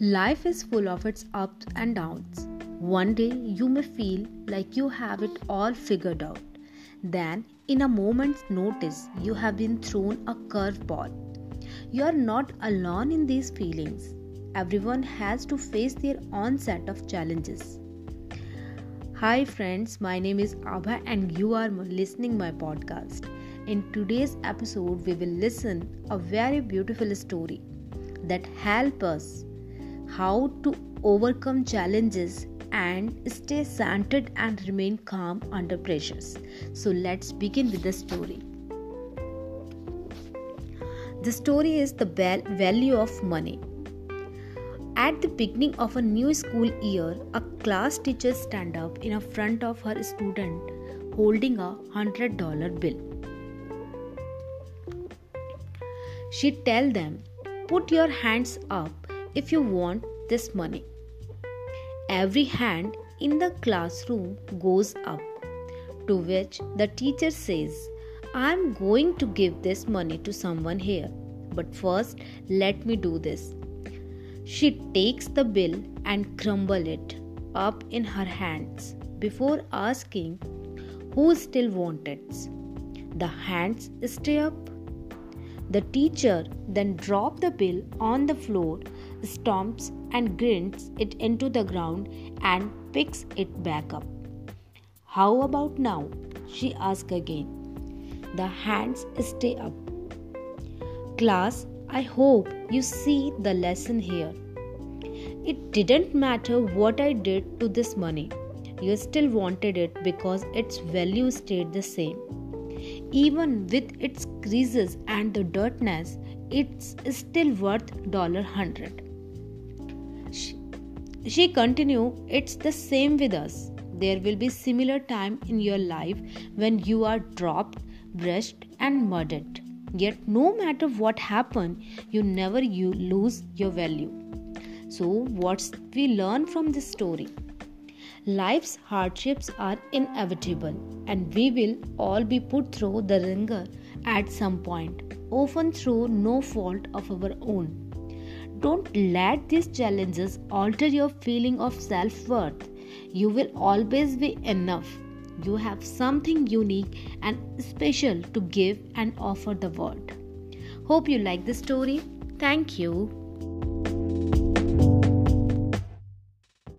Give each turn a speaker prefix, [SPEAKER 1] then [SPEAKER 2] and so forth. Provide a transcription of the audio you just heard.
[SPEAKER 1] Life is full of its ups and downs. One day you may feel like you have it all figured out. Then, in a moment's notice, you have been thrown a curveball. You are not alone in these feelings. Everyone has to face their own set of challenges. Hi friends, my name is Abha and you are listening my podcast. In today's episode we will listen a very beautiful story that help us how to overcome challenges and stay centered and remain calm under pressures. So let's begin with the story. The story is the value of money. At the beginning of a new school year, a class teacher stand up in front of her student holding a $100 bill. She tell them, "Put your hands up if you want this money." Every hand in the classroom goes up, to which the teacher says, I am going to give this money to someone here, but first let me do this. She takes the bill and crumble it up in her hands before asking who still wants it. The hands stay up. The teacher then drop the bill on the floor, stomps and grinds it into the ground and picks it back up. How about now? she asks again. The hands stay up. Class, I hope you see the lesson here. It didn't matter what I did to this money. You still wanted it because its value stayed the same. Even with its creases and the dirtiness, it's still worth dollar $100. She continued, It's the same with us. There will be similar time in your life when you are dropped, brushed, and murdered. Yet no matter what happened, you never you lose your value. So what's we learn from this story? Life's hardships are inevitable and we will all be put through the wringer at some point, often through no fault of our own. Don't let these challenges alter your feeling of self worth. You will always be enough. You have something unique and special to give and offer the world. Hope you like the story. Thank you.